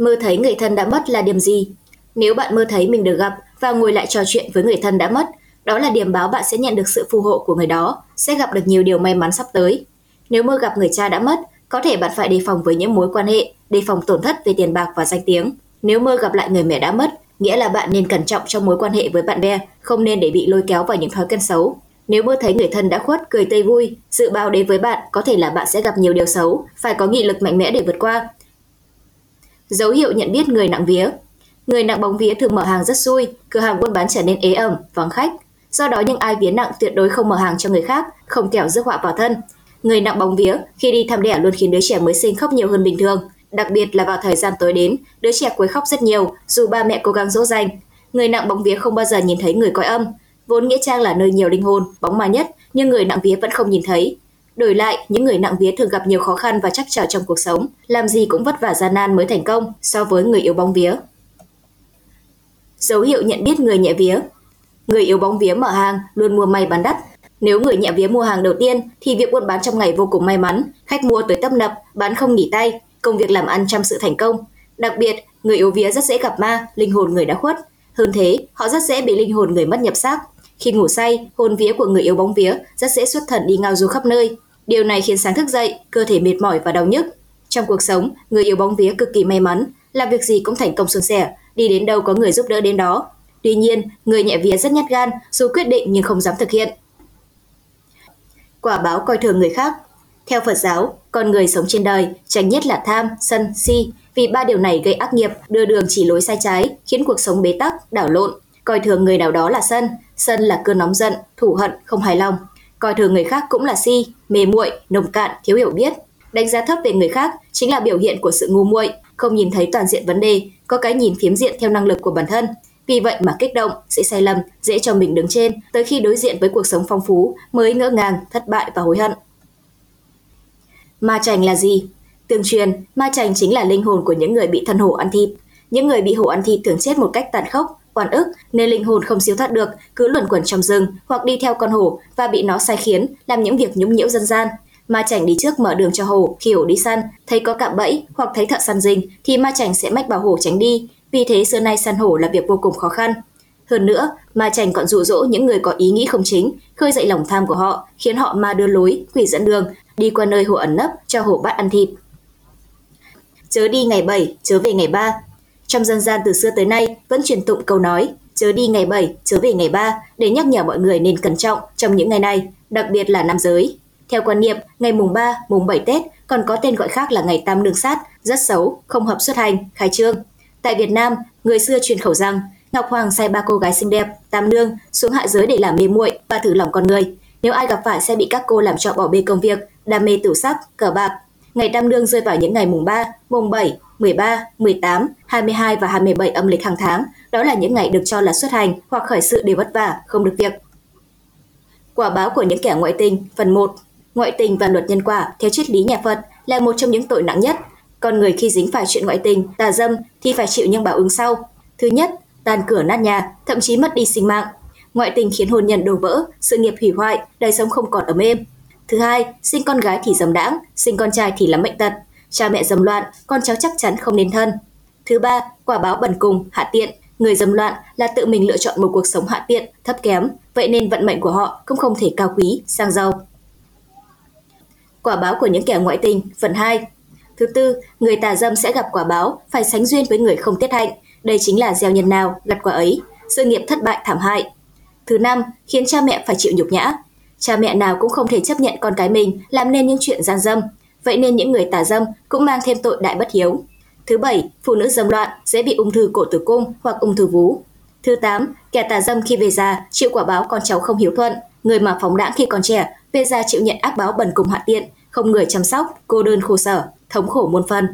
Mơ thấy người thân đã mất là điểm gì? Nếu bạn mơ thấy mình được gặp và ngồi lại trò chuyện với người thân đã mất, đó là điểm báo bạn sẽ nhận được sự phù hộ của người đó, sẽ gặp được nhiều điều may mắn sắp tới. Nếu mơ gặp người cha đã mất, có thể bạn phải đề phòng với những mối quan hệ, đề phòng tổn thất về tiền bạc và danh tiếng. Nếu mơ gặp lại người mẹ đã mất, nghĩa là bạn nên cẩn trọng trong mối quan hệ với bạn bè, không nên để bị lôi kéo vào những thói quen xấu. Nếu mơ thấy người thân đã khuất, cười tươi vui, dự báo đến với bạn có thể là bạn sẽ gặp nhiều điều xấu, phải có nghị lực mạnh mẽ để vượt qua. Dấu hiệu nhận biết người nặng vía Người nặng bóng vía thường mở hàng rất xui, cửa hàng buôn bán trở nên ế ẩm, vắng khách. Do đó những ai vía nặng tuyệt đối không mở hàng cho người khác, không kẻo rước họa vào thân. Người nặng bóng vía khi đi thăm đẻ luôn khiến đứa trẻ mới sinh khóc nhiều hơn bình thường, đặc biệt là vào thời gian tối đến, đứa trẻ quấy khóc rất nhiều dù ba mẹ cố gắng dỗ dành. Người nặng bóng vía không bao giờ nhìn thấy người coi âm, vốn nghĩa trang là nơi nhiều linh hồn, bóng ma nhất, nhưng người nặng vía vẫn không nhìn thấy. Đổi lại, những người nặng vía thường gặp nhiều khó khăn và trắc trở trong cuộc sống, làm gì cũng vất vả gian nan mới thành công so với người yếu bóng vía. Dấu hiệu nhận biết người nhẹ vía Người yếu bóng vía mở hàng luôn mua may bán đắt. Nếu người nhẹ vía mua hàng đầu tiên thì việc buôn bán trong ngày vô cùng may mắn, khách mua tới tấp nập, bán không nghỉ tay, công việc làm ăn trăm sự thành công. Đặc biệt, người yếu vía rất dễ gặp ma, linh hồn người đã khuất. Hơn thế, họ rất dễ bị linh hồn người mất nhập xác. Khi ngủ say, hồn vía của người yếu bóng vía rất dễ xuất thần đi ngao du khắp nơi. Điều này khiến sáng thức dậy, cơ thể mệt mỏi và đau nhức. Trong cuộc sống, người yêu bóng vía cực kỳ may mắn, làm việc gì cũng thành công suôn sẻ, đi đến đâu có người giúp đỡ đến đó. Tuy nhiên, người nhẹ vía rất nhát gan, dù quyết định nhưng không dám thực hiện. Quả báo coi thường người khác Theo Phật giáo, con người sống trên đời tránh nhất là tham, sân, si, vì ba điều này gây ác nghiệp, đưa đường chỉ lối sai trái, khiến cuộc sống bế tắc, đảo lộn. Coi thường người nào đó là sân, sân là cơn nóng giận, thủ hận, không hài lòng. Coi thường người khác cũng là si, mê muội, nông cạn, thiếu hiểu biết. Đánh giá thấp về người khác chính là biểu hiện của sự ngu muội, không nhìn thấy toàn diện vấn đề, có cái nhìn phiếm diện theo năng lực của bản thân. Vì vậy mà kích động, dễ sai lầm, dễ cho mình đứng trên, tới khi đối diện với cuộc sống phong phú mới ngỡ ngàng, thất bại và hối hận. Ma chành là gì? Tương truyền, ma chành chính là linh hồn của những người bị thân hổ ăn thịt. Những người bị hổ ăn thịt thường chết một cách tàn khốc, oan ức nên linh hồn không siêu thoát được, cứ luẩn quẩn trong rừng hoặc đi theo con hổ và bị nó sai khiến, làm những việc nhũng nhiễu dân gian. Ma chảnh đi trước mở đường cho hổ, khi hổ đi săn, thấy có cạm bẫy hoặc thấy thợ săn rình thì ma chảnh sẽ mách bảo hổ tránh đi. Vì thế xưa nay săn hổ là việc vô cùng khó khăn. Hơn nữa, ma chảnh còn dụ dỗ những người có ý nghĩ không chính, khơi dậy lòng tham của họ, khiến họ ma đưa lối, quỷ dẫn đường, đi qua nơi hổ ẩn nấp cho hổ bắt ăn thịt. Chớ đi ngày 7, chớ về ngày 3. Trong dân gian từ xưa tới nay vẫn truyền tụng câu nói chớ đi ngày 7, chớ về ngày 3 để nhắc nhở mọi người nên cẩn trọng trong những ngày này, đặc biệt là nam giới. Theo quan niệm, ngày mùng 3, mùng 7 Tết còn có tên gọi khác là ngày Tam Nương Sát, rất xấu, không hợp xuất hành, khai trương. Tại Việt Nam, người xưa truyền khẩu rằng Ngọc Hoàng sai ba cô gái xinh đẹp, Tam Nương xuống hạ giới để làm mê muội và thử lòng con người. Nếu ai gặp phải sẽ bị các cô làm cho bỏ bê công việc, đam mê tử sắc, cờ bạc. Ngày Tam Nương rơi vào những ngày mùng 3, mùng 7, 13, 18, 22 và 27 âm lịch hàng tháng. Đó là những ngày được cho là xuất hành hoặc khởi sự để vất vả, không được việc. Quả báo của những kẻ ngoại tình, phần 1 Ngoại tình và luật nhân quả theo triết lý nhà Phật là một trong những tội nặng nhất. Con người khi dính phải chuyện ngoại tình, tà dâm thì phải chịu những báo ứng sau. Thứ nhất, tàn cửa nát nhà, thậm chí mất đi sinh mạng. Ngoại tình khiến hôn nhân đổ vỡ, sự nghiệp hủy hoại, đời sống không còn ấm êm. Thứ hai, sinh con gái thì dầm đãng, sinh con trai thì lắm bệnh tật. Cha mẹ dầm loạn, con cháu chắc chắn không nên thân. Thứ ba, quả báo bẩn cùng, hạ tiện. Người dầm loạn là tự mình lựa chọn một cuộc sống hạ tiện, thấp kém, vậy nên vận mệnh của họ cũng không thể cao quý, sang giàu. Quả báo của những kẻ ngoại tình, phần 2. Thứ tư, người tà dâm sẽ gặp quả báo, phải sánh duyên với người không tiết hạnh. Đây chính là gieo nhân nào, gặt quả ấy. Sự nghiệp thất bại thảm hại. Thứ năm, khiến cha mẹ phải chịu nhục nhã. Cha mẹ nào cũng không thể chấp nhận con cái mình làm nên những chuyện gian dâm. Vậy nên những người tà dâm cũng mang thêm tội đại bất hiếu. Thứ bảy, phụ nữ dâm loạn dễ bị ung thư cổ tử cung hoặc ung thư vú. Thứ tám, kẻ tà dâm khi về già chịu quả báo con cháu không hiếu thuận. Người mà phóng đãng khi còn trẻ về già chịu nhận ác báo bần cùng hạ tiện, không người chăm sóc, cô đơn khổ sở, thống khổ muôn phần.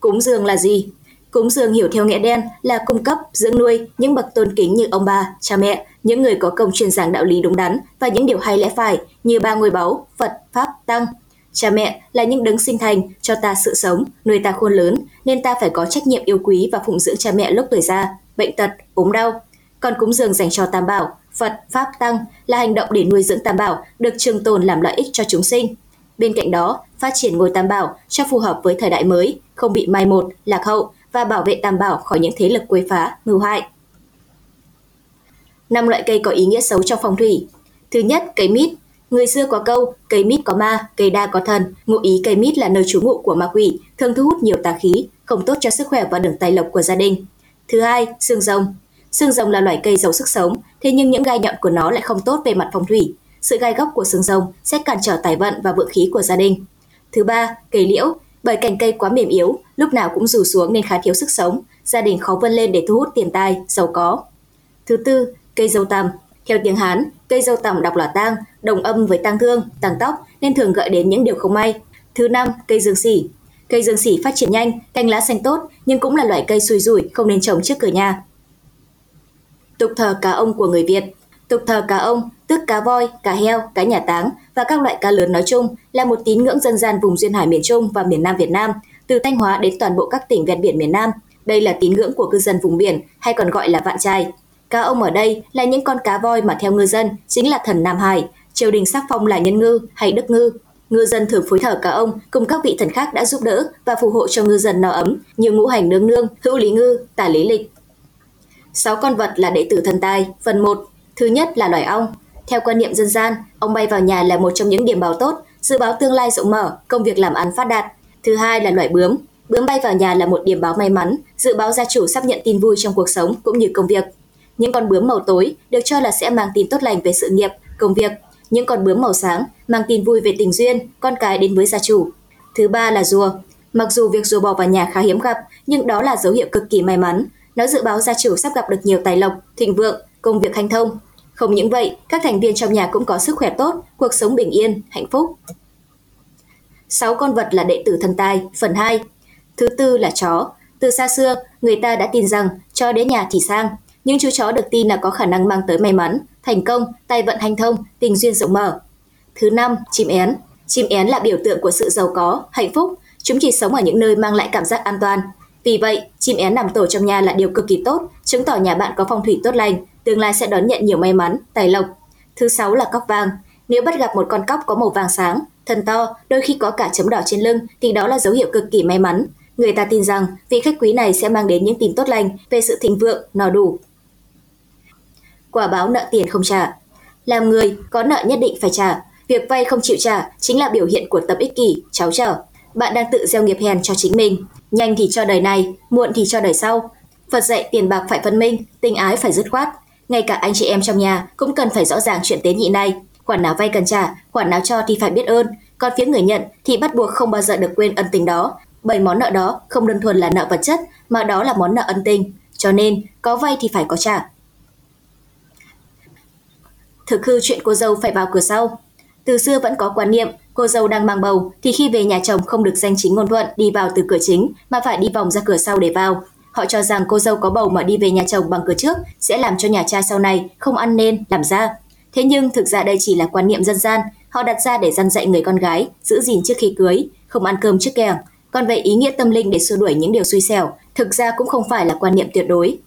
Cúng dường là gì? Cúng dường hiểu theo nghĩa đen là cung cấp, dưỡng nuôi những bậc tôn kính như ông bà, cha mẹ, những người có công truyền giảng đạo lý đúng đắn và những điều hay lẽ phải như ba ngôi báu, Phật, Pháp, Tăng. Cha mẹ là những đấng sinh thành cho ta sự sống, nuôi ta khôn lớn, nên ta phải có trách nhiệm yêu quý và phụng dưỡng cha mẹ lúc tuổi già, bệnh tật, ốm đau. Còn cúng dường dành cho Tam Bảo, Phật, Pháp, Tăng là hành động để nuôi dưỡng Tam Bảo được trường tồn làm lợi ích cho chúng sinh. Bên cạnh đó, phát triển ngôi tam bảo cho phù hợp với thời đại mới, không bị mai một, lạc hậu và bảo vệ tam bảo khỏi những thế lực quấy phá, mưu hại. Năm loại cây có ý nghĩa xấu trong phong thủy. Thứ nhất, cây mít. Người xưa có câu, cây mít có ma, cây đa có thần, ngụ ý cây mít là nơi trú ngụ của ma quỷ, thường thu hút nhiều tà khí, không tốt cho sức khỏe và đường tài lộc của gia đình. Thứ hai, xương rồng. Xương rồng là loài cây giàu sức sống, thế nhưng những gai nhọn của nó lại không tốt về mặt phong thủy. Sự gai góc của xương rồng sẽ cản trở tài vận và vượng khí của gia đình. Thứ ba, cây liễu. Bởi cành cây quá mềm yếu, lúc nào cũng rủ xuống nên khá thiếu sức sống, gia đình khó vươn lên để thu hút tiền tài, giàu có. Thứ tư, cây dâu tằm. Theo tiếng Hán, cây dâu tằm đọc là tang, đồng âm với tang thương, tang tóc nên thường gợi đến những điều không may. Thứ năm, cây dương sỉ. Cây dương sỉ phát triển nhanh, cành lá xanh tốt nhưng cũng là loại cây xui rủi không nên trồng trước cửa nhà. Tục thờ cá ông của người Việt Tục thờ cá ông, tức cá voi, cá heo, cá nhà táng và các loại cá lớn nói chung là một tín ngưỡng dân gian vùng duyên hải miền Trung và miền Nam Việt Nam, từ Thanh Hóa đến toàn bộ các tỉnh ven biển miền Nam. Đây là tín ngưỡng của cư dân vùng biển hay còn gọi là vạn trai. Cá ông ở đây là những con cá voi mà theo ngư dân chính là thần Nam Hải, triều đình sắc phong là nhân ngư hay đức ngư. Ngư dân thường phối thờ cá ông cùng các vị thần khác đã giúp đỡ và phù hộ cho ngư dân no ấm như ngũ hành nương nương, hữu lý ngư, tả lý lịch. Sáu con vật là đệ tử thần tài, phần 1. Thứ nhất là loài ong. Theo quan niệm dân gian, ong bay vào nhà là một trong những điểm báo tốt, dự báo tương lai rộng mở, công việc làm ăn phát đạt. Thứ hai là loài bướm. Bướm bay vào nhà là một điểm báo may mắn, dự báo gia chủ sắp nhận tin vui trong cuộc sống cũng như công việc. Những con bướm màu tối được cho là sẽ mang tin tốt lành về sự nghiệp, công việc. Những con bướm màu sáng mang tin vui về tình duyên, con cái đến với gia chủ. Thứ ba là rùa. Mặc dù việc rùa bò vào nhà khá hiếm gặp, nhưng đó là dấu hiệu cực kỳ may mắn. Nó dự báo gia chủ sắp gặp được nhiều tài lộc, thịnh vượng, công việc hanh thông. Không những vậy, các thành viên trong nhà cũng có sức khỏe tốt, cuộc sống bình yên, hạnh phúc. Sáu con vật là đệ tử thần tài, phần 2. Thứ tư là chó. Từ xa xưa, người ta đã tin rằng chó đến nhà thì sang, những chú chó được tin là có khả năng mang tới may mắn, thành công, tài vận hành thông, tình duyên rộng mở. Thứ năm, chim én. Chim én là biểu tượng của sự giàu có, hạnh phúc. Chúng chỉ sống ở những nơi mang lại cảm giác an toàn. Vì vậy, chim én nằm tổ trong nhà là điều cực kỳ tốt, chứng tỏ nhà bạn có phong thủy tốt lành, tương lai sẽ đón nhận nhiều may mắn, tài lộc. Thứ sáu là cóc vàng. Nếu bắt gặp một con cóc có màu vàng sáng, thân to, đôi khi có cả chấm đỏ trên lưng thì đó là dấu hiệu cực kỳ may mắn. Người ta tin rằng vị khách quý này sẽ mang đến những tin tốt lành về sự thịnh vượng, no đủ, quả báo nợ tiền không trả. Làm người, có nợ nhất định phải trả. Việc vay không chịu trả chính là biểu hiện của tập ích kỷ, cháu trở. Bạn đang tự gieo nghiệp hèn cho chính mình. Nhanh thì cho đời này, muộn thì cho đời sau. Phật dạy tiền bạc phải phân minh, tình ái phải dứt khoát. Ngay cả anh chị em trong nhà cũng cần phải rõ ràng chuyện tế nhị này. Khoản nào vay cần trả, khoản nào cho thì phải biết ơn. Còn phía người nhận thì bắt buộc không bao giờ được quên ân tình đó. Bởi món nợ đó không đơn thuần là nợ vật chất, mà đó là món nợ ân tình. Cho nên, có vay thì phải có trả thực hư chuyện cô dâu phải vào cửa sau. Từ xưa vẫn có quan niệm cô dâu đang mang bầu thì khi về nhà chồng không được danh chính ngôn thuận đi vào từ cửa chính mà phải đi vòng ra cửa sau để vào. Họ cho rằng cô dâu có bầu mà đi về nhà chồng bằng cửa trước sẽ làm cho nhà trai sau này không ăn nên làm ra. Thế nhưng thực ra đây chỉ là quan niệm dân gian, họ đặt ra để dăn dạy người con gái giữ gìn trước khi cưới, không ăn cơm trước kèng. Còn về ý nghĩa tâm linh để xua đuổi những điều xui xẻo, thực ra cũng không phải là quan niệm tuyệt đối.